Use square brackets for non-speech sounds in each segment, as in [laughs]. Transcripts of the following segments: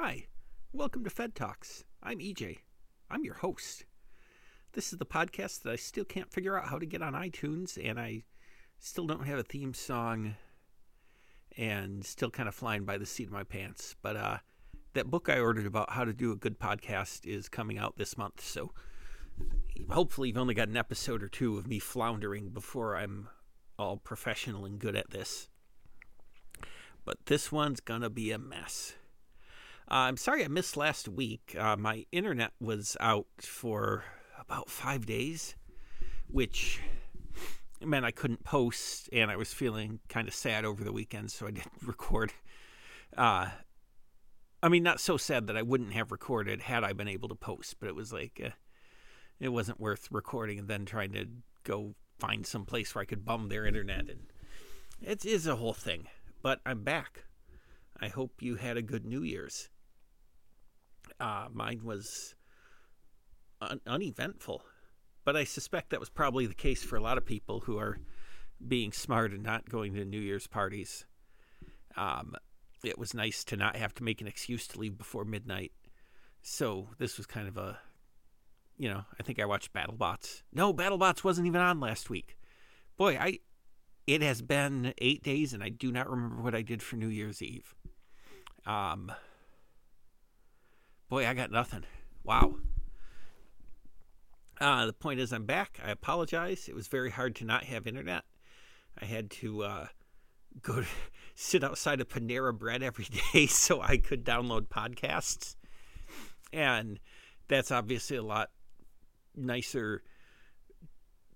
Hi, welcome to Fed Talks. I'm EJ. I'm your host. This is the podcast that I still can't figure out how to get on iTunes, and I still don't have a theme song, and still kind of flying by the seat of my pants. But uh, that book I ordered about how to do a good podcast is coming out this month, so hopefully you've only got an episode or two of me floundering before I'm all professional and good at this. But this one's gonna be a mess. I'm sorry I missed last week. Uh, my internet was out for about five days, which meant I couldn't post, and I was feeling kind of sad over the weekend, so I didn't [laughs] record. Uh, I mean, not so sad that I wouldn't have recorded had I been able to post, but it was like uh, it wasn't worth recording and then trying to go find some place where I could bum their internet, and it is a whole thing. But I'm back. I hope you had a good New Year's. Uh, mine was un- uneventful, but I suspect that was probably the case for a lot of people who are being smart and not going to New Year's parties. Um, it was nice to not have to make an excuse to leave before midnight. So this was kind of a, you know, I think I watched BattleBots. No, BattleBots wasn't even on last week. Boy, I, it has been eight days and I do not remember what I did for New Year's Eve. Um, boy, I got nothing. Wow. Uh, the point is, I'm back. I apologize. It was very hard to not have internet. I had to uh, go to, [laughs] sit outside of Panera Bread every [laughs] day so I could download podcasts. And that's obviously a lot nicer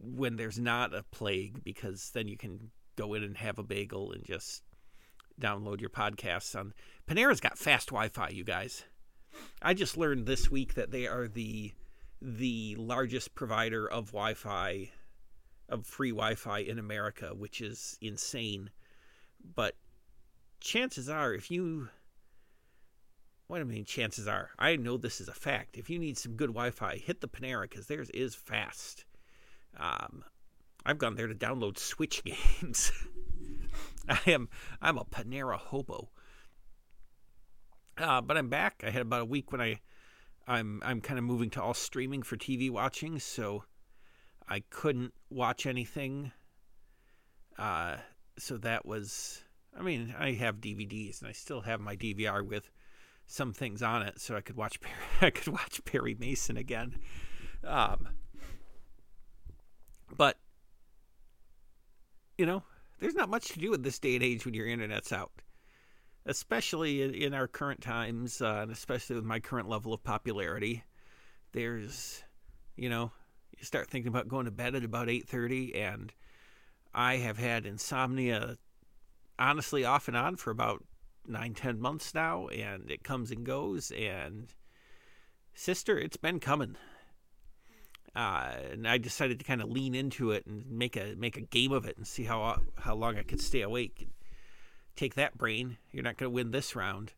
when there's not a plague because then you can go in and have a bagel and just download your podcasts on Panera's got fast Wi-Fi, you guys. I just learned this week that they are the the largest provider of Wi-Fi of free Wi-Fi in America, which is insane. But chances are if you what do I mean, chances are, I know this is a fact. If you need some good Wi-Fi, hit the Panera because theirs is fast. Um, I've gone there to download Switch [laughs] games. I am I'm a Panera hobo. Uh, but I'm back. I had about a week when I I'm I'm kind of moving to all streaming for TV watching, so I couldn't watch anything. Uh, so that was I mean I have DVDs and I still have my DVR with some things on it, so I could watch Perry, [laughs] I could watch Perry Mason again. Um, but you know, there's not much to do in this day and age when your internet's out, especially in, in our current times, uh, and especially with my current level of popularity. There's, you know, you start thinking about going to bed at about eight thirty, and I have had insomnia, honestly, off and on for about nine, ten months now, and it comes and goes. And sister, it's been coming. Uh, and I decided to kind of lean into it and make a make a game of it and see how how long I could stay awake. Take that, brain! You're not going to win this round.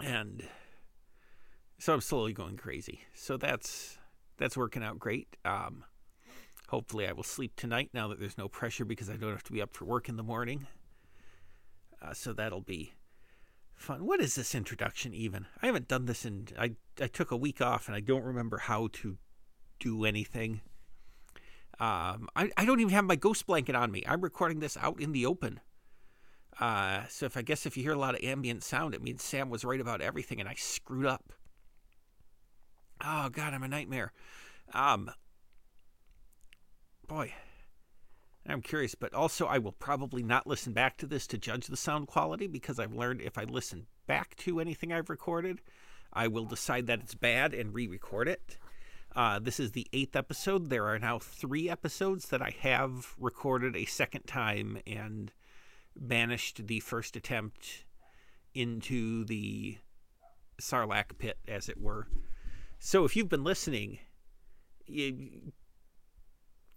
And so I'm slowly going crazy. So that's that's working out great. Um, hopefully, I will sleep tonight now that there's no pressure because I don't have to be up for work in the morning. Uh, so that'll be fun. What is this introduction even? I haven't done this in I I took a week off and I don't remember how to do anything. Um, I I don't even have my ghost blanket on me. I'm recording this out in the open. Uh, so if I guess if you hear a lot of ambient sound, it means Sam was right about everything and I screwed up. Oh God, I'm a nightmare. Um, boy, I'm curious, but also I will probably not listen back to this to judge the sound quality because I've learned if I listen back to anything I've recorded, I will decide that it's bad and re record it. Uh, this is the eighth episode. There are now three episodes that I have recorded a second time and banished the first attempt into the Sarlacc pit, as it were. So if you've been listening, you,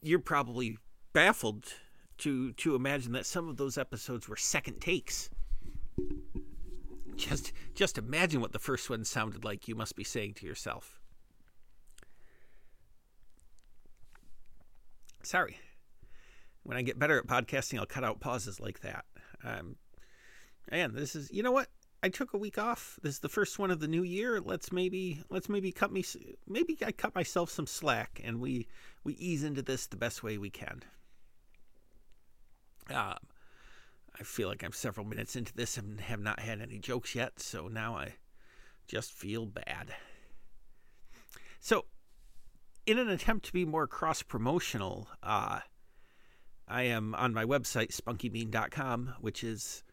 you're probably baffled to to imagine that some of those episodes were second takes. Just just imagine what the first one sounded like. You must be saying to yourself. Sorry. When I get better at podcasting, I'll cut out pauses like that. Um, and this is, you know what? I took a week off. This is the first one of the new year. Let's maybe let's maybe cut me maybe I cut myself some slack and we we ease into this the best way we can. Um, I feel like I'm several minutes into this and have not had any jokes yet, so now I just feel bad. So, in an attempt to be more cross promotional, uh, I am on my website, spunkybean.com, which is,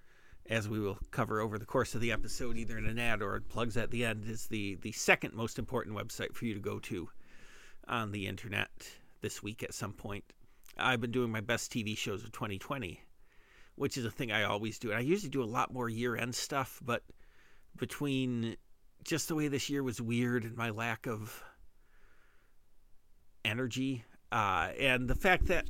as we will cover over the course of the episode, either in an ad or plugs at the end, is the, the second most important website for you to go to on the internet this week at some point. I've been doing my best TV shows of 2020, which is a thing I always do. And I usually do a lot more year end stuff, but between just the way this year was weird and my lack of energy, uh, and the fact that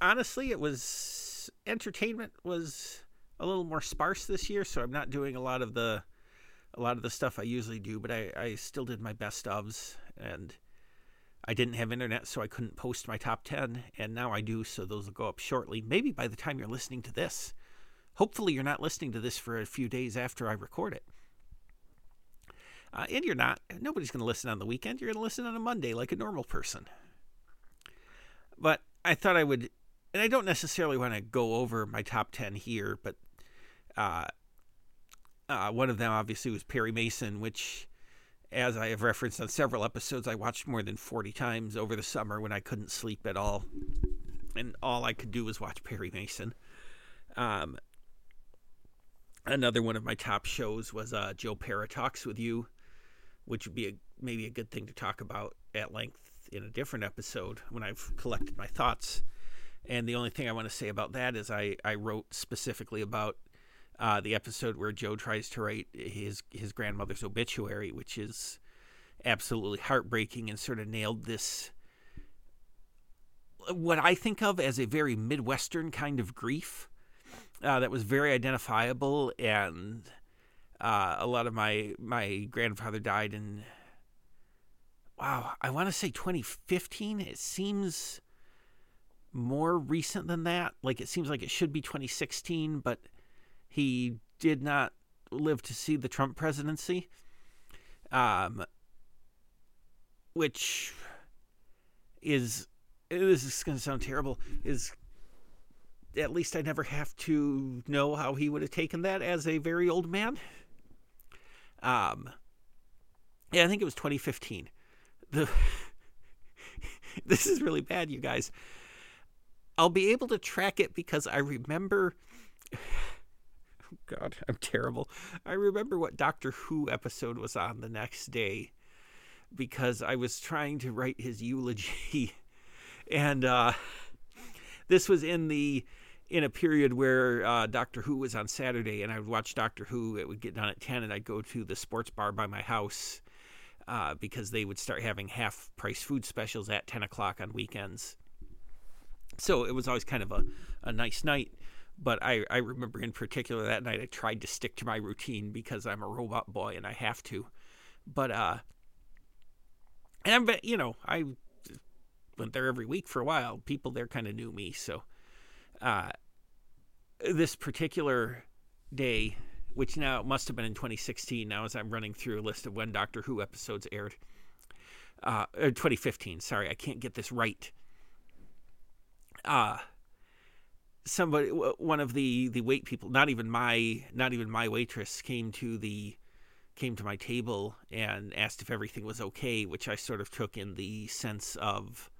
honestly it was entertainment was a little more sparse this year, so I'm not doing a lot of the a lot of the stuff I usually do, but I, I still did my best ofs and I didn't have internet, so I couldn't post my top 10, and now I do, so those will go up shortly. Maybe by the time you're listening to this. Hopefully, you're not listening to this for a few days after I record it. Uh, and you're not. Nobody's going to listen on the weekend. You're going to listen on a Monday like a normal person. But I thought I would, and I don't necessarily want to go over my top 10 here, but uh, uh, one of them obviously was Perry Mason, which as I have referenced on several episodes, I watched more than 40 times over the summer when I couldn't sleep at all. And all I could do was watch Perry Mason. Um, another one of my top shows was uh, Joe Pera Talks with You, which would be a, maybe a good thing to talk about at length in a different episode when I've collected my thoughts. And the only thing I want to say about that is I, I wrote specifically about uh, the episode where Joe tries to write his his grandmother's obituary, which is absolutely heartbreaking and sort of nailed this what I think of as a very midwestern kind of grief uh, that was very identifiable and uh, a lot of my my grandfather died in wow I want to say 2015 it seems more recent than that like it seems like it should be 2016 but he did not live to see the Trump presidency, um, which is this is going to sound terrible. Is at least I never have to know how he would have taken that as a very old man. Um, yeah, I think it was 2015. The [laughs] this is really bad, you guys. I'll be able to track it because I remember [sighs] God, I'm terrible. I remember what Doctor Who episode was on the next day because I was trying to write his eulogy. [laughs] And uh, this was in the in a period where uh, Doctor Who was on Saturday, and I would watch Doctor Who. It would get done at ten, and I'd go to the sports bar by my house uh, because they would start having half price food specials at ten o'clock on weekends. So it was always kind of a, a nice night. But I, I remember in particular that night I tried to stick to my routine because I'm a robot boy and I have to. But uh, and I'm you know I went there every week for a while. People there kind of knew me, so uh, this particular day, which now must have been in 2016. Now as I'm running through a list of when Doctor Who episodes aired, uh, 2015. Sorry, I can't get this right. Uh somebody one of the the wait people not even my not even my waitress came to the came to my table and asked if everything was okay which i sort of took in the sense of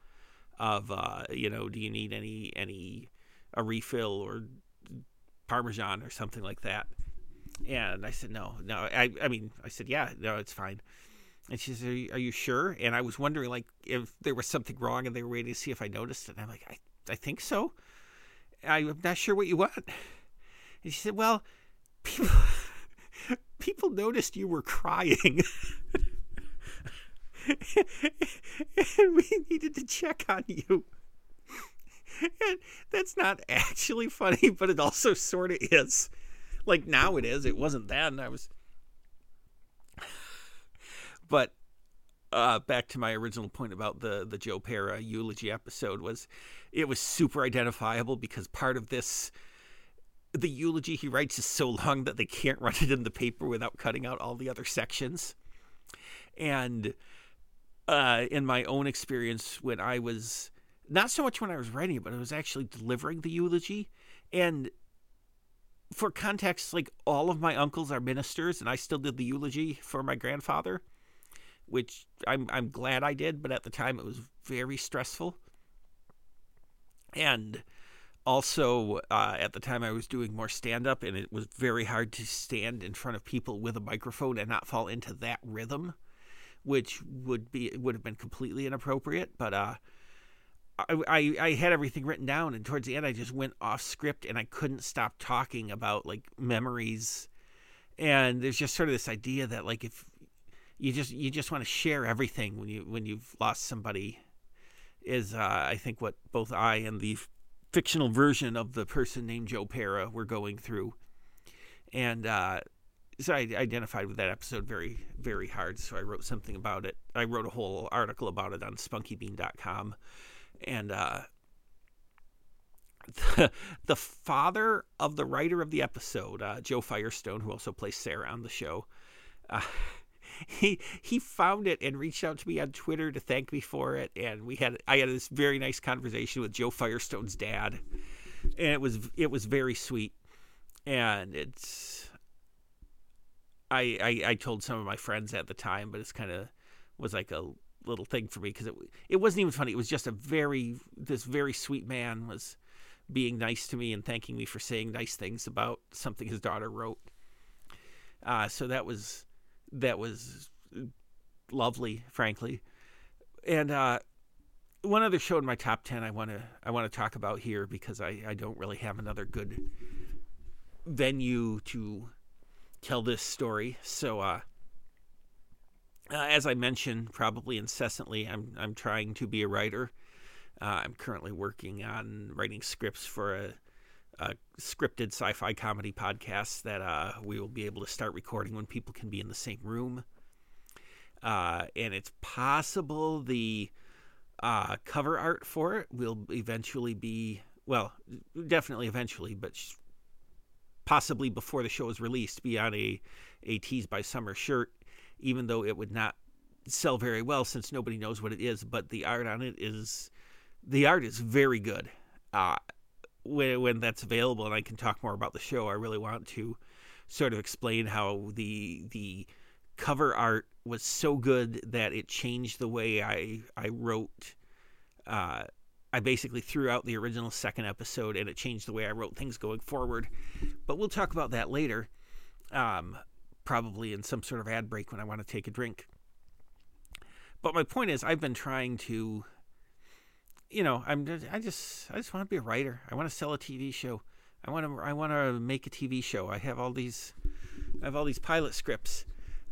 of uh you know do you need any any a refill or parmesan or something like that? And i said no no i i mean i said yeah no it's fine. And she said are you, are you sure? And i was wondering like if there was something wrong and they were waiting to see if i noticed it. And i'm like i i think so I'm not sure what you want. And she said, Well, people, [laughs] people noticed you were crying. [laughs] and we needed to check on you. And that's not actually funny, but it also sort of is. Like now it is. It wasn't then. I was. [sighs] But uh, back to my original point about the the Joe Pera eulogy episode was it was super identifiable because part of this the eulogy he writes is so long that they can't [laughs] run it in the paper without cutting out all the other sections. And uh, in my own experience, when I was not so much when I was writing it, but I was actually delivering the eulogy, and for context, like all of my uncles are ministers, and I still did the eulogy for my grandfather, which I'm I'm glad I did, but at the time it was very stressful. And also, uh, at the time I was doing more stand up, and it was very hard to stand in front of people with a microphone and not fall into that rhythm, which would be would have been completely inappropriate. But uh, I, I, I had everything written down, and towards the end, I just went off script, and I couldn't stop talking about like memories. And there's just sort of this idea that like if you just you just want to share everything when you when you've lost somebody is uh, I think what both I and the fictional version of the person named Joe Pera were going through, and uh, so I identified with that episode very very hard. So I wrote something about it. I wrote a whole article about it on SpunkyBean.com and uh, the, [laughs] the father of the writer of the episode, uh, Jo Firestone, who also plays Sarah on the show, uh, he he found it and reached out to me on Twitter to thank me for it, and we had I had this very nice conversation with Jo Firestone's dad, and it was it was very sweet, and it's. I, I, I told some of my friends at the time, but it's kind of was like a little thing for me because it it wasn't even funny. It was just a very this very sweet man was being nice to me and thanking me for saying nice things about something his daughter wrote. Uh, so that was that was lovely, frankly. And uh, one other show in my top ten I want to I want to talk about here because I I don't really have another good venue to tell this story. So uh, uh, as I mentioned, probably incessantly, I'm I'm trying to be a writer. Uh, I'm currently working on writing scripts for a, a scripted sci-fi comedy podcast that uh, we will be able to start recording when people can be in the same room. Uh, and it's possible the uh, cover art for it will eventually be well, definitely eventually, but possibly before the show is released, be on a a Tees by Summer shirt even though it would not sell very well since nobody knows what it is. But the art on it is the art is very good. When, when that's available, and I can talk more about the show, I really want to sort of explain how the the cover art was so good that it changed the way I I wrote. Uh, I basically threw out the original second episode, and it changed the way I wrote things going forward. But we'll talk about that later. Um, probably in some sort of ad break when I want to take a drink. But my point is, I've been trying to, you know, I'm I just I just want to be a writer. I want to sell a TV show. I want to I want to make a TV show. I have all these I have all these pilot scripts.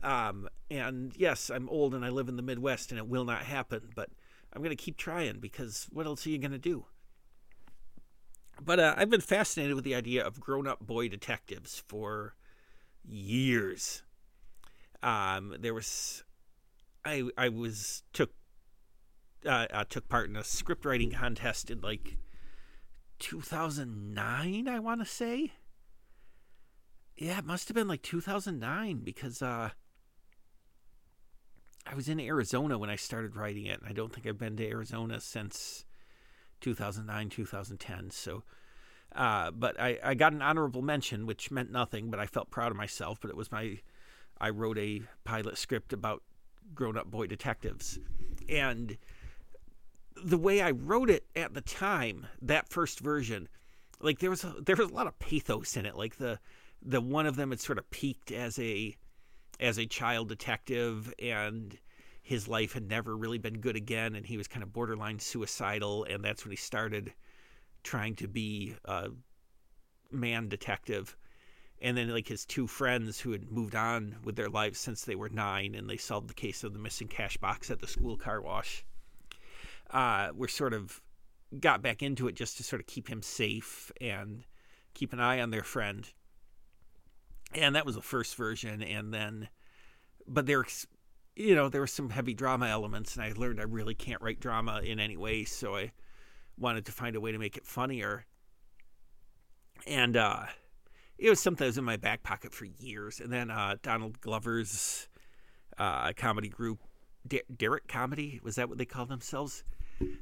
Um, and yes, I'm old and I live in the Midwest, and it will not happen. But I'm going to keep trying because what else are you going to do? But uh, I've been fascinated with the idea of grown-up boy detectives for years. Um, there was, I I was took uh, uh, took part in a script writing contest in like 2009, I want to say. Yeah, it must have been like 2009 because uh, I was in Arizona when I started writing it, and I don't think I've been to Arizona since 2009, 2010. So uh, but I, I got an honorable mention, which meant nothing, but I felt proud of myself. But it was my, I wrote a pilot script about grown up boy detectives. And the way I wrote it at the time, that first version, like there was a, there was a lot of pathos in it. Like the the one of them had sort of peaked as a as a child detective and his life had never really been good again and he was kind of borderline suicidal and that's when he started trying to be a man detective and then like his two friends who had moved on with their lives since they were nine and they solved the case of the missing cash box at the school car wash uh, were sort of got back into it just to sort of keep him safe and keep an eye on their friend and that was the first version and then but there you know there were some heavy drama elements and i learned i really can't write drama in any way so i wanted to find a way to make it funnier. And uh, it was something that was in my back pocket for years. And then uh, Donald Glover's uh, comedy group, D- Derrick Comedy, was that what they called themselves?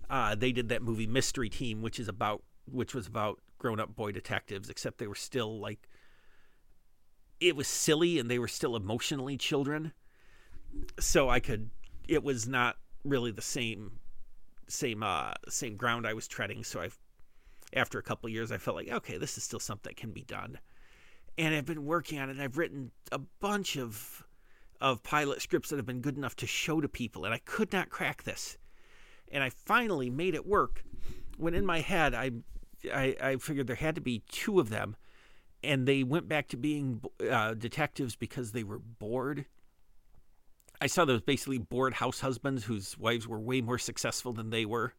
Uh, they did that movie Mystery Team, which is about which was about grown up boy detectives, except they were still like it was silly and they were still emotionally children. So I could it was not really the same same uh same ground I was treading. So I after a couple years I felt like okay, this is still something that can be done. And I've been working on it. I've written a bunch of of pilot scripts that have been good enough to show to people and I could not crack this. And I finally made it work when in my head I I, I figured there had to be two of them and they went back to being uh, detectives because they were bored I saw those basically bored house husbands whose wives were way more successful than they were.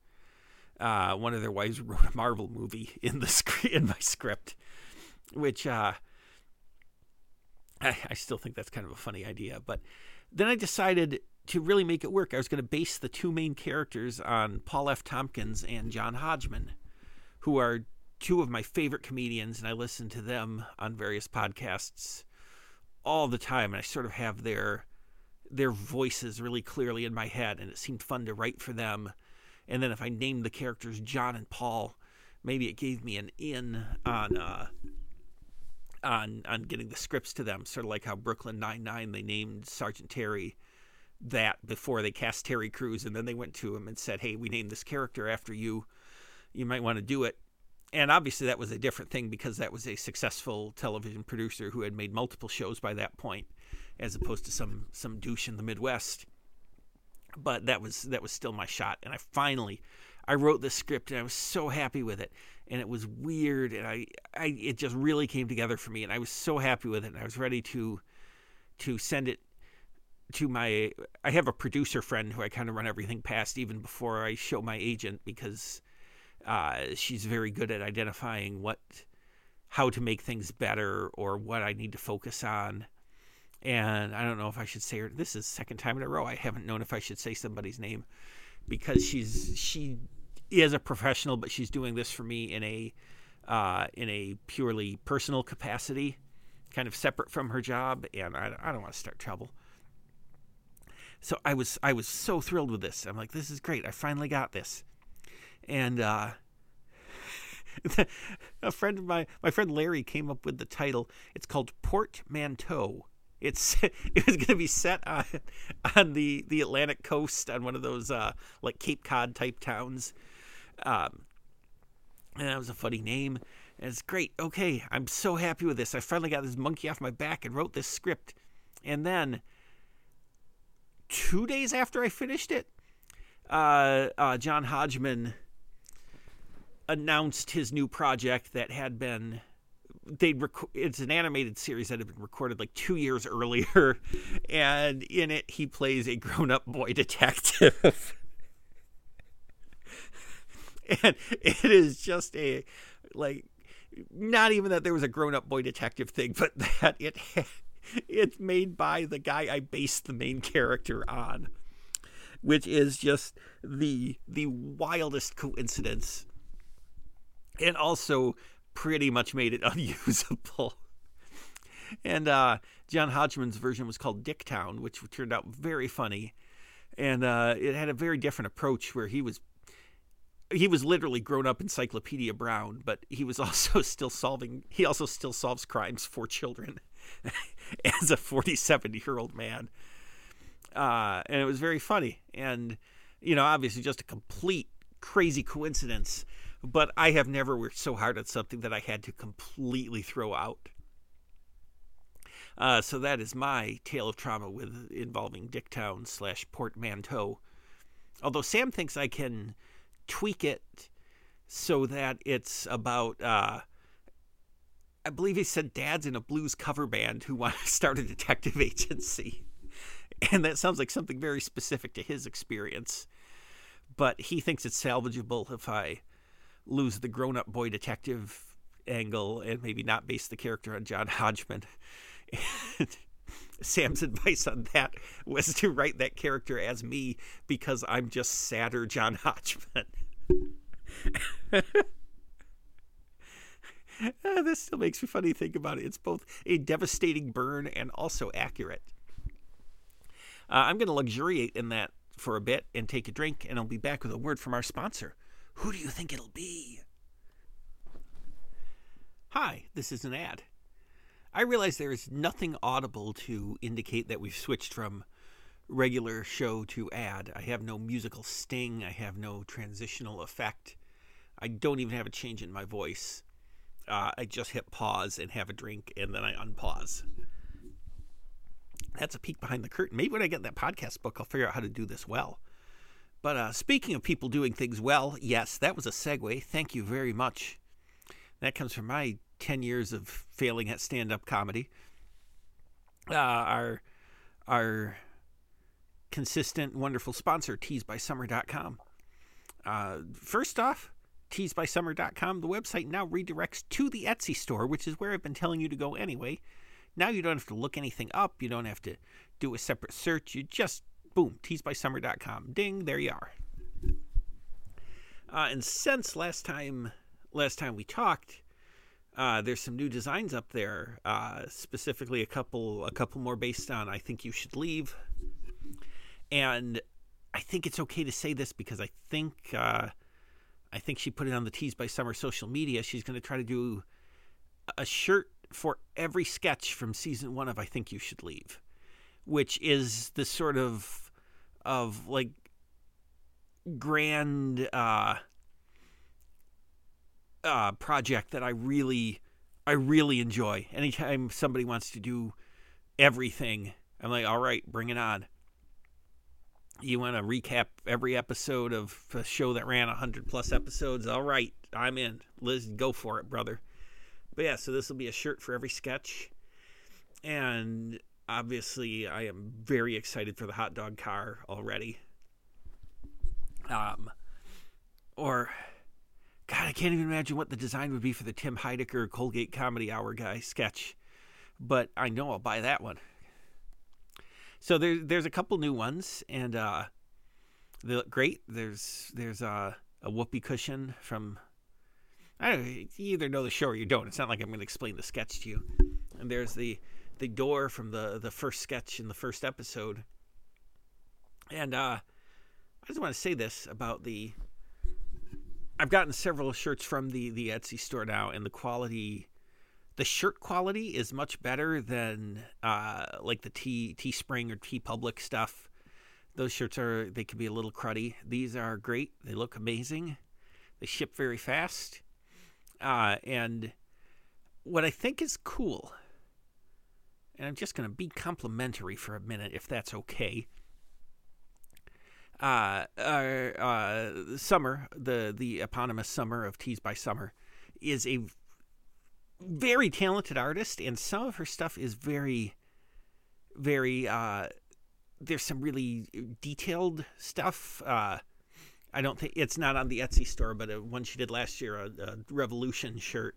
Uh, one of their wives [laughs] wrote a Marvel movie in the sc- in my script, which uh, I, I still think that's kind of a funny idea. But then I decided to really make it work. I was going to base the two main characters on Paul F. Tompkins and John Hodgman, who are two of my favorite comedians, and I listen to them on various podcasts all the time. And I sort of have their their voices really clearly in my head, and it seemed fun to write for them. And then if I named the characters John and Paul, maybe it gave me an in on uh, on on getting the scripts to them. Sort of like how Brooklyn Nine Nine they named Sergeant Terry that before they cast Terry Crews, and then they went to him and said, "Hey, we named this character after you. You might want to do it." And obviously, that was a different thing because that was a successful television producer who had made multiple shows by that point as opposed to some some douche in the Midwest. But that was that was still my shot, and I finally I wrote the script and I was so happy with it, and it was weird, and I, I it just really came together for me, and I was so happy with it, and I was ready to to send it to my I have a producer friend who I kind of run everything past even before I show my agent because uh, she's very good at identifying what how to make things better or what I need to focus on and I don't know if I should say her. This is second time in a row I haven't known if I should say somebody's name because she's she is a professional, but she's doing this for me in a uh, in a purely personal capacity, kind of separate from her job, and I, I don't want to start trouble. So I was I was so thrilled with this. I'm like, this is great. I finally got this, and uh, [laughs] a friend of my my friend Larry came up with the title. It's called Portmanteau it's [laughs] it was going to be set on on the the Atlantic coast on one of those uh, like Cape Cod type towns. Um, and that was a funny name. And it's great. Okay, I'm so happy with this. I finally got this monkey off my back and wrote this script. And then two days after I finished it, uh, uh, John Hodgman announced his new project that had been they rec- it's an animated series that had been recorded like two years [laughs] earlier, and in it he plays a grown-up boy [laughs] detective. and it is just a like not even that there was a grown-up boy detective thing, but that it it's made by the guy I based the main character on, which is just the the wildest coincidence and also pretty much made it [laughs] unusable. and uh, John Hodgman's version was called Dicktown, which turned out very funny, and uh, it had a very different approach where he was he was literally grown up Encyclopedia Brown, but he was [laughs] also still solving. He also still solves crimes for children [laughs] [laughs] as a 47 year old man, uh, and it was very funny. And you know, obviously, just a complete crazy coincidence but I have never worked so hard at something that I had to completely throw out. Uh, so that is my tale of trauma with involving Dicktown slash Portmanteau. Although Sam thinks I can tweak it so that it's about. Uh, I believe he said dads in a blues cover band who want to [laughs] start a detective agency. And that sounds like something very specific to his experience. But he thinks it's salvageable if I lose the grown up boy detective angle and maybe not base the character on John Hodgman. Sam's [laughs] advice on that was to write that character as me because I'm just sadder John Hodgman. [laughs] Uh, [laughs] this still makes me funny to think about it. It's both a devastating burn and also accurate. Uh, I'm going to luxuriate in that for a bit and take a drink, and I'll be back with a word from our sponsor. Who do you think it'll be? Hi, this is an ad. I realize there is nothing audible to indicate that we've switched from regular show to ad. I have no musical sting, I have no transitional effect. I don't even have a change in my voice. Uh, I just hit pause and have a drink, and then I unpause. That's a peek behind the curtain. Maybe when I get that podcast book, I'll figure out how to do this well. But uh, speaking of people doing things well, yes, that was a segue. Thank you very much. That comes from my 10 years of failing at stand up comedy. Uh, our, our consistent, wonderful sponsor, teesbysummer.com. Uh, first off, teesbysummer.com, the website now redirects to the Etsy store, which is where I've been telling you to go anyway. Now you don't have to look anything up. You don't have to do a separate search. You just, boom, teesbysummer.com. Ding, there you are. Uh, and since last time, last time we talked, uh, there's some new designs up there. Uh, specifically, a couple, a couple more based on "I Think You Should Leave," and I think it's okay to say this because I think, uh, I think she put it on the Tees by Summer social media. She's going to try to do a shirt for every sketch from season one of I Think You Should Leave, which is the sort of of like grand uh, uh, project that I really I really enjoy. Anytime somebody wants to do everything, I'm like, all right, bring it on. You want to recap every episode of a show that ran 100 plus episodes? All right, I'm in. Liz, go for it, brother. But yeah, so this will be a shirt for every sketch. And obviously, I am very excited for the hot dog car already. Um, or, God, I can't even imagine what the design would be for the Tim Heidecker Colgate Comedy Hour guy sketch. But I know I'll buy that one. So there, there's a couple new ones, and uh, they look great. There's there's uh, a whoopee cushion from I don't know, you either know the show or you don't. It's not like I'm going to explain the sketch to you. And there's the the door from the the first sketch in the first episode. And uh, I just want to say this about the. I've gotten several shirts from the the Etsy store now, and the quality, the shirt quality is much better than uh, like the T Teespring or TeePublic stuff. Those shirts are they can be a little cruddy. These are great. They look amazing. They ship very fast uh, and what I think is cool, and I'm just going to be complimentary for a minute, if that's okay. Uh, uh, Summer, the the eponymous Summer of Tees by Summer, is a very talented artist, and some of her stuff is very, very. Uh, there's some really detailed stuff. Uh, I don't think it's not on the Etsy store, but a, one she did last year, a, a Revolution shirt,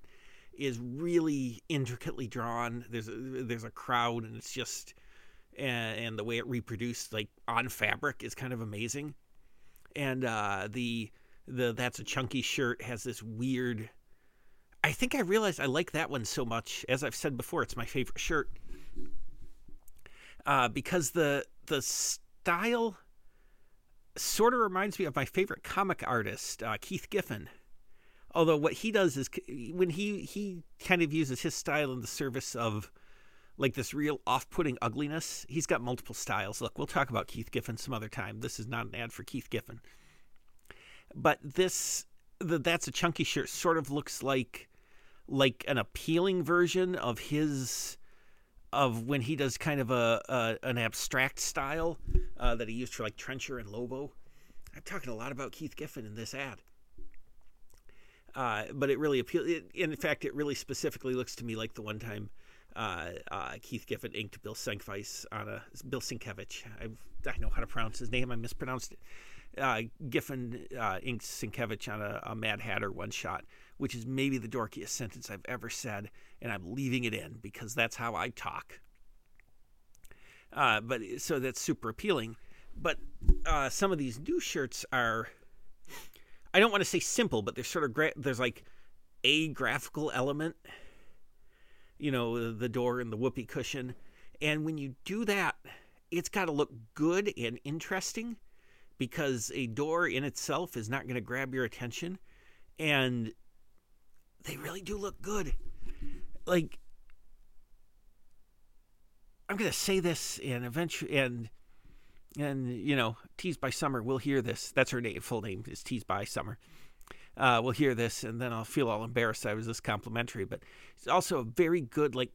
is really intricately drawn. There's a, there's a crowd, and it's just and, and the way it reproduced like on fabric is kind of amazing. And uh, the the that's a chunky shirt has this weird. I think I realized I like that one so much. As I've said before, it's my favorite shirt uh, because the the style sort of reminds me of my favorite comic artist, uh, Keith Giffen. Although what he does is when he he kind of uses his style in the service of like this real off-putting ugliness. He's got multiple styles. Look, we'll talk about Keith Giffen some other time. This is not an ad for Keith Giffen. But this the that's a chunky shirt sort of looks like like an appealing version of his of when he does kind of a, a an abstract style uh, that he used for like Trencher and Lobo. I'm talking a lot about Keith Giffen in this ad. Uh, but it really appeals. In fact, it really specifically looks to me like the one time uh, uh, Keith Giffen inked Bill Sienkiewicz on a Bill Sienkiewicz. I, I know how to pronounce his name. I mispronounced it. Uh, Giffen uh, inked Sienkiewicz on a, a Mad Hatter one shot, which is maybe the dorkiest sentence I've ever said, and I'm leaving it in because that's how I talk. Uh, but so that's super appealing. But uh, some of these new shirts are, I don't want to say simple, but they're sort of. There's like a graphical element, you know, the door and the whoopee cushion. And when you do that, it's got to look good and interesting because a door in itself is not going to grab your attention. And they really do look good. Like, I'm to say this and eventually, and, and, you know, Teased by Summer will hear this. That's her name, full name is Teased by Summer. Uh, will hear this and then I'll feel all embarrassed I was this complimentary. But it's also a very good, like,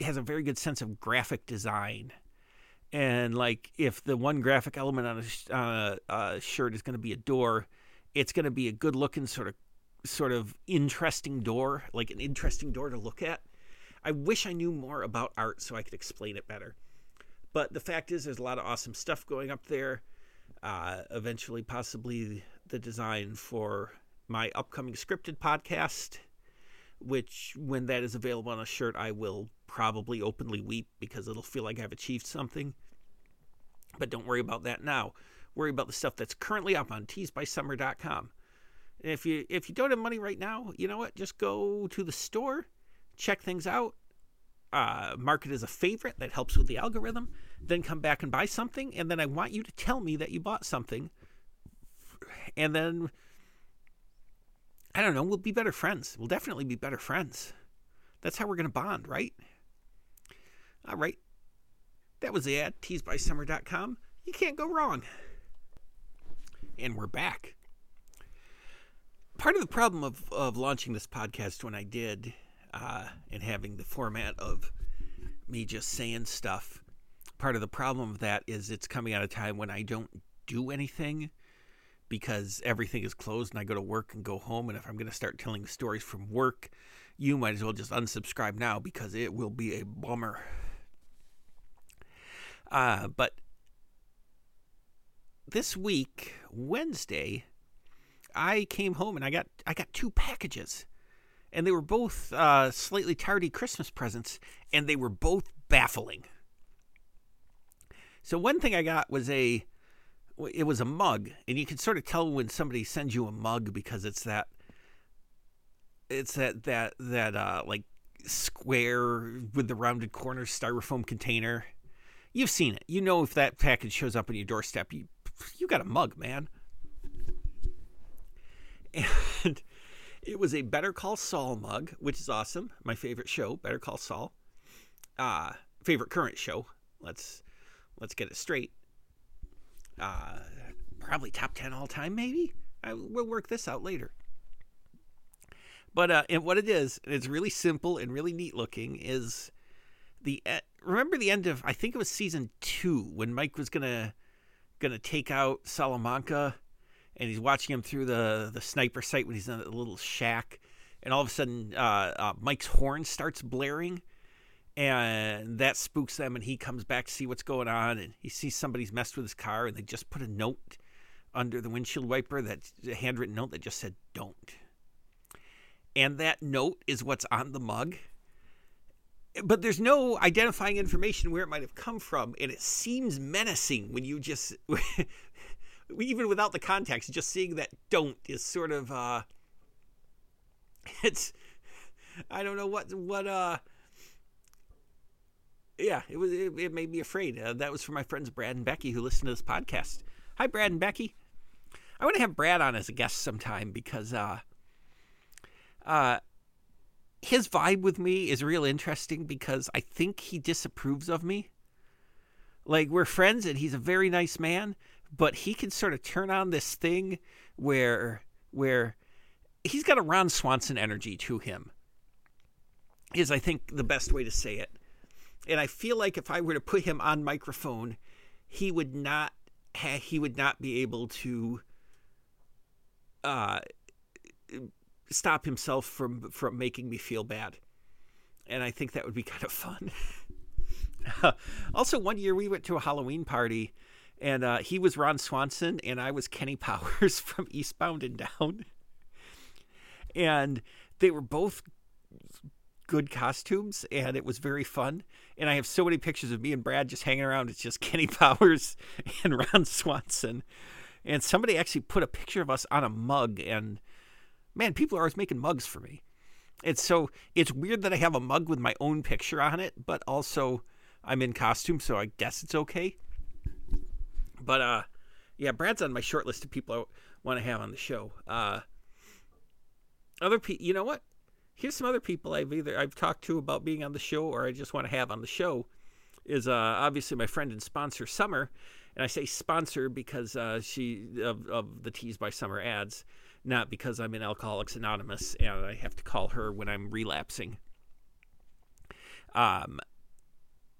has a very good sense of graphic design. And like, if the one graphic element on a, a shirt is going to be a door, it's going to be a good looking sort of, sort of interesting door, like an interesting door to look at. I wish I knew more about art so I could explain it better. But the fact is, there's a lot of awesome stuff going up there. Uh, eventually, possibly the design for my upcoming scripted podcast, which, when that is available on a shirt, I will probably openly weep because it'll feel like I've achieved something. But don't worry about that now. Worry about the stuff that's currently up on teesbysummer.com. If you if you don't have money right now, you know what? Just go to the store, check things out, uh, mark it as a favorite. That helps with the algorithm. Then come back and buy something, and then I want you to tell me that you bought something. And then I don't know. We'll be better friends. We'll definitely be better friends. That's how we're gonna bond, right? All right. That was the ad, teesbysummer.com. You can't go wrong. And we're back. Part of the problem of, of launching this podcast when I did uh, and having the format of me just saying stuff, part of the problem of that is it's coming at a time when I don't do anything because everything is closed and I go to work and go home. And if I'm going to start telling stories from work, you might as well just unsubscribe now because it will be a bummer. Uh, but this week, Wednesday, I came home and I got I got two packages, and they were both uh, slightly tardy Christmas presents, and they were both baffling. So one thing I got was a it was a mug, and you can sort of tell when somebody sends you a mug because it's that it's that that that uh, like square with the rounded corners styrofoam container You've seen it. You know if that package shows up on your doorstep, you you got a mug, man. And [laughs] it was a Better Call Saul mug, which is awesome. My favorite show, Better Call Saul. Uh, favorite current show. Let's let's get it straight. Uh, probably top 10 all time maybe. I, we'll work this out later. But uh, and what it is, and it's really simple and really neat looking, is the remember the end of I think it was season two when Mike was gonna gonna take out Salamanca, and he's watching him through the the sniper sight when he's in a little shack, and all of a sudden uh, uh, Mike's horn starts blaring, and that spooks them, and he comes back to see what's going on, and he sees somebody's messed with his car, and they just put a note under the windshield wiper that a handwritten note that just said "Don't," and that note is what's on the mug but there's no identifying information where it might have come from, and it seems menacing when you just, [laughs] even without the context, just seeing that "don't" is sort of, uh, [laughs] it's, I don't know what what uh, yeah, it was it, it made me afraid. Uh, that was for my friends Brad and Becky who listen to this podcast. Hi, Brad and Becky. I want to have Brad on as a guest sometime because uh, uh, his vibe with me is real interesting because I think he disapproves of me. Like we're friends and he's a very nice man, but he can sort of turn on this thing where where he's got a Ron Swanson energy to him. Is I think the best way to say it. And I feel like if I were to put him on microphone, he would not ha- he would not be able to uh stop himself from from making me feel bad. And I think that would be [laughs] kind of fun. [laughs] also, one year we went to a Halloween party, and uh, he was Ron Swanson, and I was Kenny [laughs] Powers from Eastbound and Down. And they were both good costumes, and it was very fun. And I have so many pictures of me and Brad just hanging around. It's just [laughs] Kenny Powers and Ron Swanson. And somebody actually put a picture of us on a mug, and man, people are always making mugs for me. it's so it's weird that I have a mug with my own picture on it, but also I'm in costume, so I guess it's okay. But uh, yeah, Brad's on my short list of people I want to have on the show. Uh, other people, you know what? Here's some other people I've either I've talked to about being on the show or I just want to have on the show. Is uh, obviously my friend and sponsor Summer, and I say sponsor because uh, she of, of the Tees by Summer ads, not because I'm in Alcoholics Anonymous and I have to call her when I'm relapsing. Um,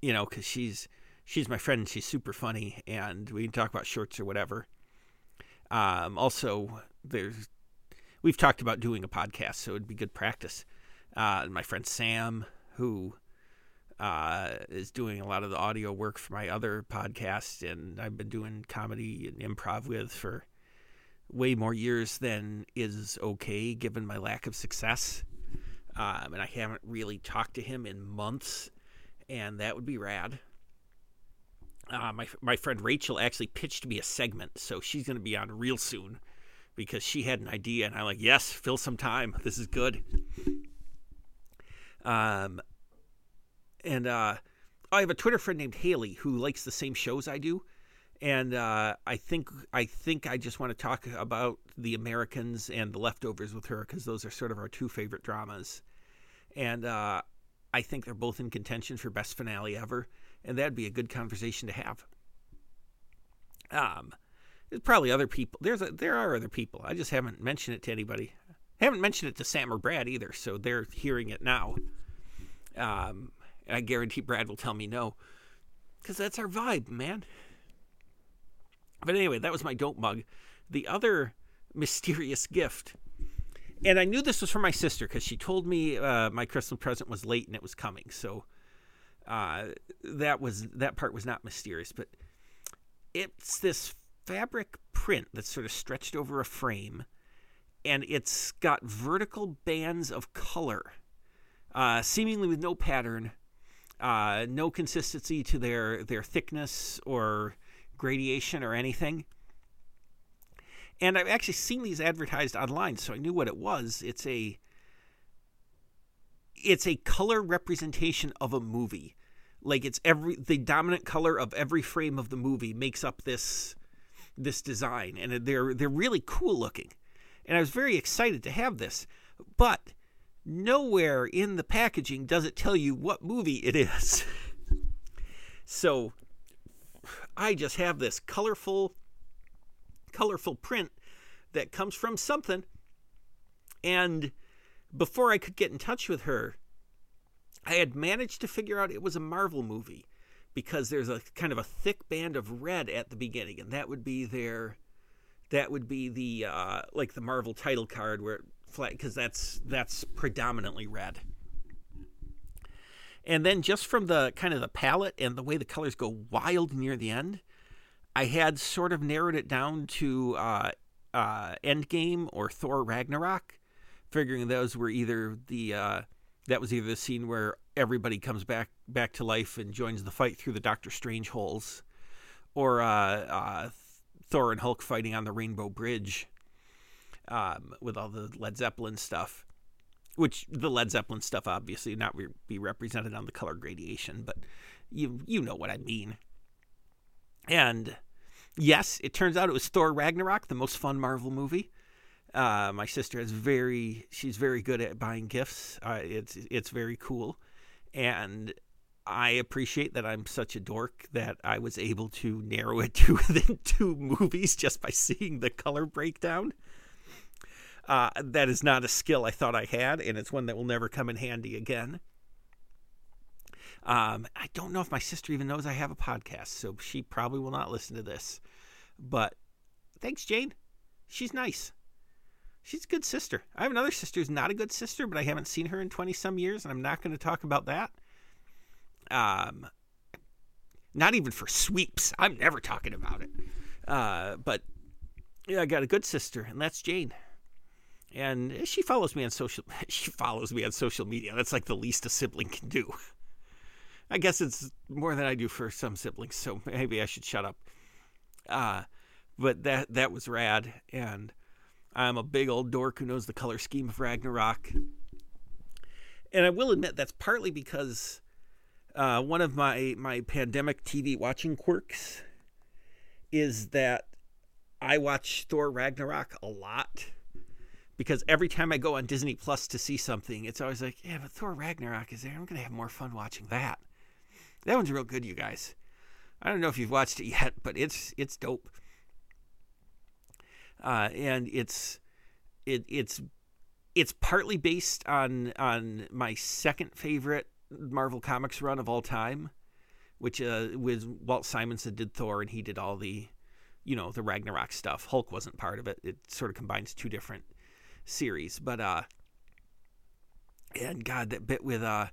you know, because she's she's my friend. She's super funny, and we can talk about shorts or whatever. Um, also, there's we've talked about doing a podcast, so it'd be good practice. Uh, my friend Sam, who uh, is doing a lot of the audio work for my other podcast, and I've been doing comedy and improv with for way more years than is okay given my lack of success. Um, and I haven't really talked to him in months, and that would be rad. Uh, my my friend Rachel actually pitched me a segment, so she's going to be on real soon because she had an idea, and I'm like, yes, fill some time. This is good. Um, and uh, I have a Twitter friend named Haley who likes the same shows I do, and uh, I think I think I just want to talk about the Americans and the leftovers with her because those are sort of our two favorite dramas, and uh, I think they're both in contention for best finale ever, and that'd be a good conversation to have. Um, there's probably other people. There's a, there are other people. I just haven't mentioned it to anybody. I haven't mentioned it to Sam or Brad either, so they're hearing it now. Um, and I guarantee Brad will tell me no, because that's our vibe, man. But anyway, that was my dope mug. The other mysterious gift, and I knew this was from my sister because she told me uh, my Christmas present was late and it was coming. So uh, that was that part was not mysterious, but it's this fabric print that's sort of stretched over a frame, and it's got vertical bands of color, uh, seemingly with no pattern, uh, no consistency to their their thickness or gradation or anything. And I've actually seen these advertised online, so I knew what it was. It's a it's a color representation of a movie. Like it's every the dominant color of every frame of the movie makes up this this design and they're they're really cool looking. And I was very excited to have this. But nowhere in the packaging does it tell you what movie it is. [laughs] so I just have this colorful colorful print that comes from something and before I could get in touch with her I had managed to figure out it was a Marvel movie because there's a kind of a thick band of red at the beginning and that would be their that would be the uh, like the Marvel title card where flat because that's that's predominantly red. And then just from the kind of the palette and the way the colors go wild near the end, I had sort of narrowed it down to uh, uh, Endgame or Thor Ragnarok, figuring those were either the uh, that was either the scene where everybody comes back back to life and joins the fight through the Doctor Strange holes, or uh, uh, Thor and Hulk fighting on the Rainbow Bridge um, with all the Led Zeppelin stuff which the Led Zeppelin stuff obviously not re- be represented on the color gradation, but you you know what I mean. And yes, it turns out it was Thor Ragnarok, the most fun Marvel movie. Uh, my sister is very she's very good at buying gifts. Uh, it's it's very cool, and I appreciate that I'm such a dork that I was able to narrow it [laughs] to within two movies just by seeing the color breakdown. Uh, that is not a skill I thought I had, and it's one that will never come in handy again. Um, I don't know if my sister even knows I have a podcast, so she probably will not listen to this. But thanks, Jane. She's nice. She's a good sister. I have another sister who's not a good sister, but I haven't seen her in 20 some years, and I'm not going to talk about that. Um, not even for sweeps. I'm never talking about it. Uh, but yeah, I got a good sister, and that's Jane and she follows me on social [laughs] she follows me on social media that's like the least a sibling can do i guess it's more than i do for some siblings so maybe i should shut up uh, but that that was rad and i'm a big old dork who knows the color scheme of ragnarok and I will admit that's partly because uh, one of my my pandemic TV watching quirks is that I watch Thor Ragnarok a lot because every time I go on Disney Plus to see something, it's always like, yeah, but Thor Ragnarok is there. I'm gonna have more fun watching that. That one's real good, you guys. I don't know if you've watched it yet, but it's it's dope. Uh, and it's it it's it's partly based on on my second favorite Marvel Comics run of all time, which uh, was Walt Simonson did Thor and he did all the, you know, the Ragnarok stuff. Hulk wasn't part of it. It sort of combines two different series, but uh, and God, that bit with uh,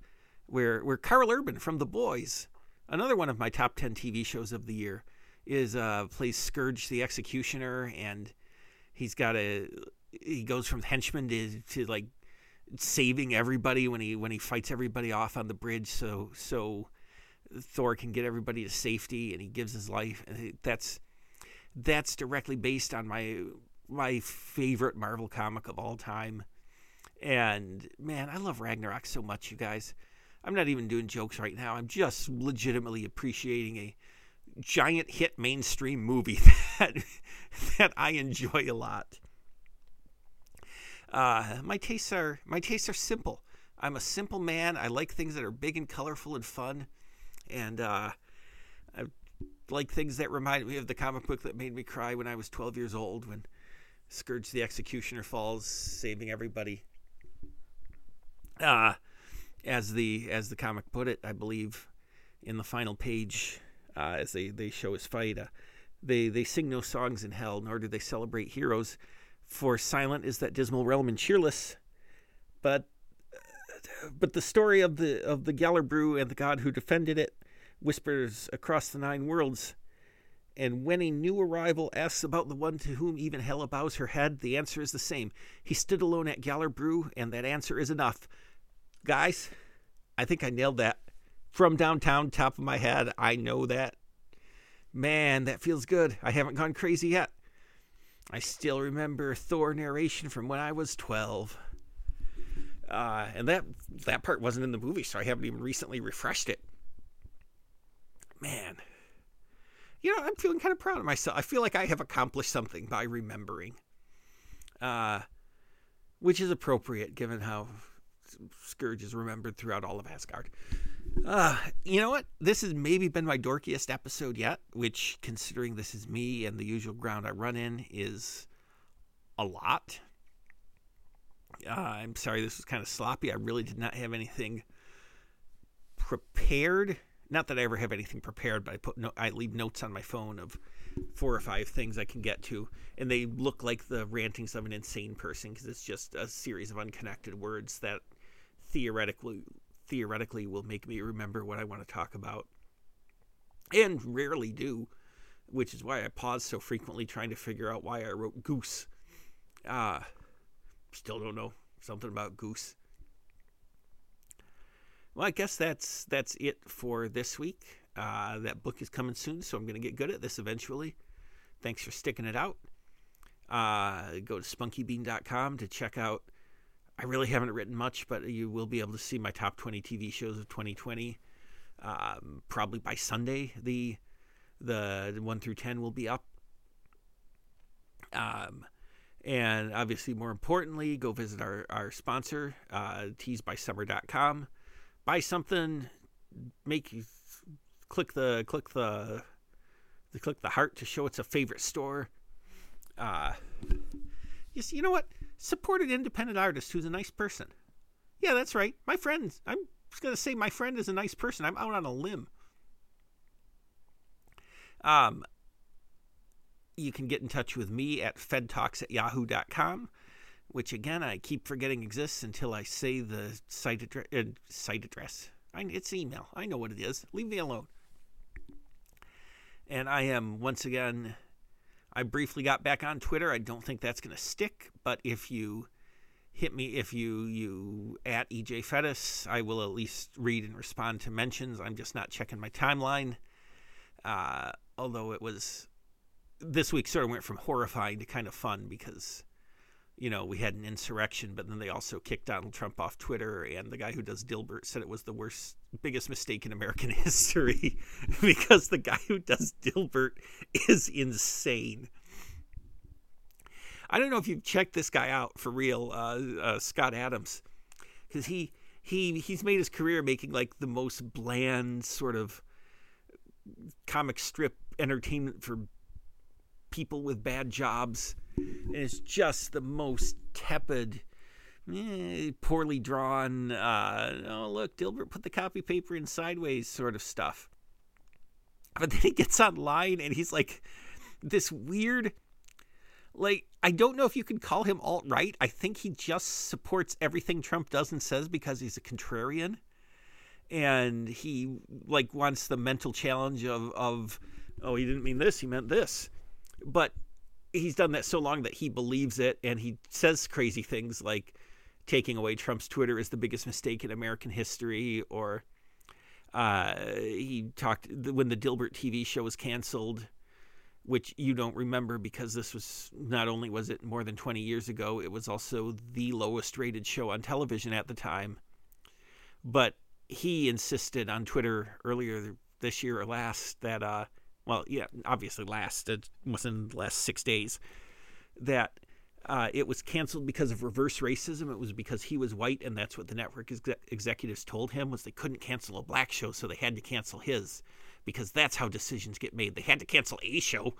where where Karl Urban from The Boys, another one of my top ten TV shows of the year, is uh plays Skurge the Executioner, and he's got a he goes from henchman to to like saving everybody when he when he fights everybody off on the bridge so so Thor can get everybody to safety and he gives his life. And that's that's directly based on my my favorite Marvel comic of all time. And man I love Ragnarok so much you guys. I'm not even doing jokes right now. I'm just legitimately appreciating a giant hit mainstream movie [laughs] that that I enjoy a lot uh, my tastes are my tastes are simple. I'm a simple man. I like things that are big and colorful and fun, and uh, I like things that remind me of the comic book that made me cry when I was 12 years old when Skurge the Executioner falls, saving everybody. Uh, as the as the comic put it, I believe in the final page, uh, as they, they show his fight, uh, they they sing no songs in hell, nor do they celebrate heroes for silent is that dismal realm and cheerless. But but the story of the of the Gjallarbru and the god who defended it whispers across the nine worlds. And when a new arrival asks about the one to whom even Hela bows her head, the answer is the same. He stood alone at Gjallarbru, and that answer is enough. Guys, I think I nailed that. From downtown, top of my head, I know that. Man, that feels good. I haven't gone crazy yet. I still remember Thor narration from when I was 12. Uh, and that that part wasn't in the movie, so I haven't even recently refreshed it. Man, you know, I'm feeling kind of proud of myself. I feel like I have accomplished something by remembering, uh, which is appropriate given how Skurge is remembered throughout all of Asgard. Uh, you know what? This has maybe been my dorkiest episode yet, which, considering this is me and the usual ground I run in, is a lot. Uh, I'm sorry this was kind of sloppy. I really did not have anything prepared. Not that I ever have anything prepared, but I put no, I leave notes on my phone of four or five things I can get to, and they look like the rantings of an insane person because it's just a series of unconnected words that theoretically theoretically will make me remember what I want to talk about. And rarely do, which is why I pause so frequently trying to figure out why I wrote goose. Uh, still don't know. Something about goose. Well, I guess that's that's it for this week. Uh, that book is coming soon, so I'm going to get good at this eventually. Thanks for sticking it out. Uh, go to spunkybean.com to check out I really haven't written much, but you will be able to see my top 20 TV shows of 2020. Um, probably by Sunday, the the one through 10 will be up. Um, and obviously, more importantly, go visit our, our sponsor, uh, teesbysummer.com. Buy something, make click the click the, the click the heart to show it's a favorite store. Uh, just you know what? Support an independent artist who's a nice person. Yeah, that's right. My friend, I'm just going to say my friend is a nice person. I'm out on a limb. Um, you can get in touch with me at fedtalks at yahoo.com, which again, I keep forgetting exists until I say the site, address. Uh, site address. I, it's email. I know what it is. Leave me alone. And I am once again I briefly got back on Twitter. I don't think that's going to stick, but if you hit me, if you you at EJ Fettis, I will at least read and respond to mentions. I'm just not checking my timeline. Uh, although it was this week sort of went from horrifying to kind of fun because you know, we had an insurrection, but then they also kicked Donald Trump off Twitter. And the guy who does Dilbert said it was the worst, biggest mistake in American [laughs] history [laughs] because the guy who does Dilbert is insane. I don't know if you've checked this guy out for real, uh, uh, Scott Adams, because he he he's made his career making like the most bland sort of comic strip entertainment for people with bad jobs and it's just the most tepid, eh, poorly drawn. Uh, oh, look, Dilbert put the copy paper in sideways, sort of stuff. But then he gets online and he's like this weird. Like, I don't know if you can call him alt right. I think he just supports everything Trump does and says because he's a contrarian. And he like wants the mental challenge of, of oh, he didn't mean this, he meant this. But he's done that so long that he believes it and he says crazy things like taking away Trump's Twitter is the biggest mistake in American history or uh, he talked when the Dilbert TV show was canceled which you don't remember because this was not only was it more than 20 years ago it was also the lowest rated show on television at the time. But he insisted on Twitter earlier this year or last that uh, well, yeah, obviously last, it wasn't the last six days, that uh, it was canceled because of reverse racism. It was because he was white, and that's what the network ex- executives told him was they couldn't cancel a black show, so they had to cancel his because that's how decisions get made. They had to cancel a show.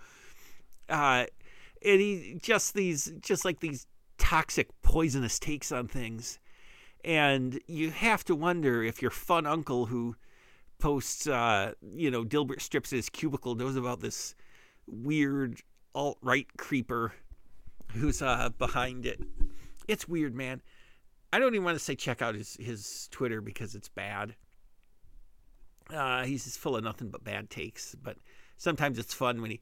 Uh, and he just these just like these toxic, poisonous takes on things, and you have to wonder if your fun uncle who posts, uh, you know, Dilbert strips his cubicle, knows about this weird alt right creeper who's uh, behind it. It's weird, man. I don't even want to say check out his, his Twitter because it's bad. Uh, he's just full of nothing but bad takes. But sometimes it's fun when he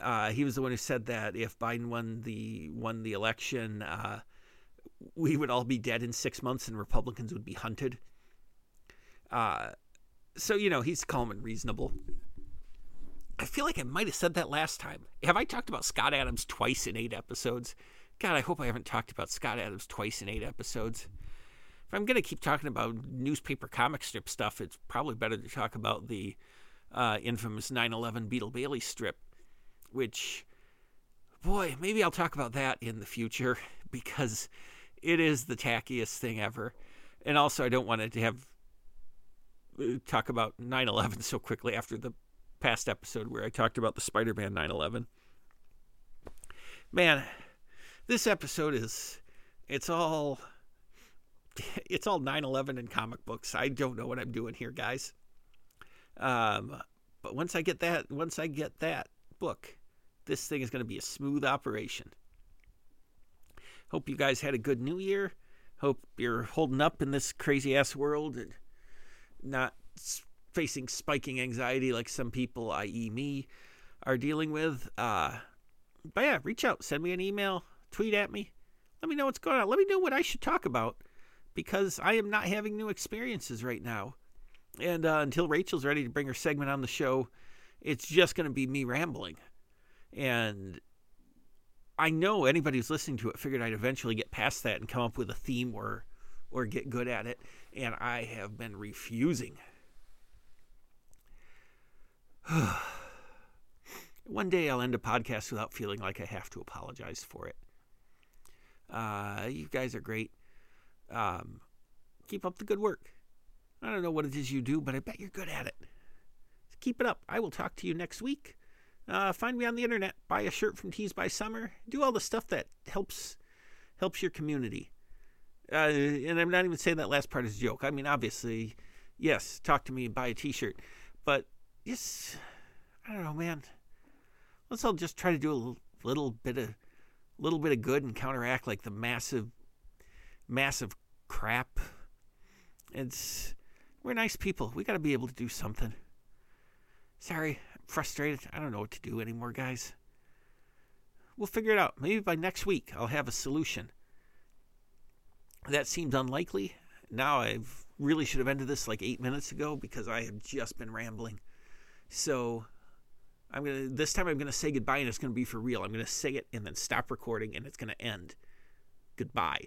uh, he was the one who said that if Biden won the won the election, uh, we would all be dead in six months and Republicans would be hunted. Uh, so you know he's calm and reasonable. I feel like I might have said that last time. Have I talked about Scott Adams twice in eight episodes? God, I hope I haven't talked about Scott Adams twice in eight episodes. If I'm going to keep talking about newspaper comic strip stuff, it's probably better to talk about the uh, infamous 9 11 Beetle Bailey strip, which, boy, maybe I'll talk about that in the future [laughs] because it is the tackiest thing ever. And also, I don't want to have talk about 9/11 so quickly after the past episode where I talked about the Spider-Man 9/11. Man, this episode is it's all [laughs] it's all 9/11 in comic books. I don't know what I'm doing here, guys. Um, but once I get that, once I get that book, this thing is going to be a smooth operation. Hope you guys had a good New Year. Hope you're holding up in this crazy ass world not facing spiking anxiety like some people, i.e., me, are dealing with. Uh, but yeah, reach out, send me an email, tweet at me, let me know what's going on. Let me know what I should talk about because I am not having new experiences right now. And uh, until Rachel's ready to bring her segment on the show, it's just going to be me rambling. And I know anybody who's listening to it figured I'd eventually get past that and come up with a theme or or get good at it and I have been refusing. [sighs] One day I'll end a podcast without feeling like I have to apologize for it. Uh, you guys are great. Um, keep up the good work. I don't know what it is you do, but I bet you're good at it. Keep it up. I will talk to you next week. Uh, find me on the internet. Buy a shirt from Tees by Summer. Do all the stuff that helps helps your community. Uh, and I'm not even saying that last part is a joke. I mean, obviously, yes, talk to me and buy a T-shirt, but yes, I don't know, man. Let's all just try to do a little bit of, little bit of good and counteract like the massive, massive crap. It's we're nice people. We got to be able to do something. Sorry, I'm frustrated. I don't know what to do anymore, guys. We'll figure it out. Maybe by next week I'll have a solution. That seemed unlikely. Now I've really should have ended this like eight minutes ago because I have just been rambling. So I'm gonna this time I'm gonna say goodbye and it's gonna be for real. I'm gonna say it and then stop recording and it's gonna end. Goodbye.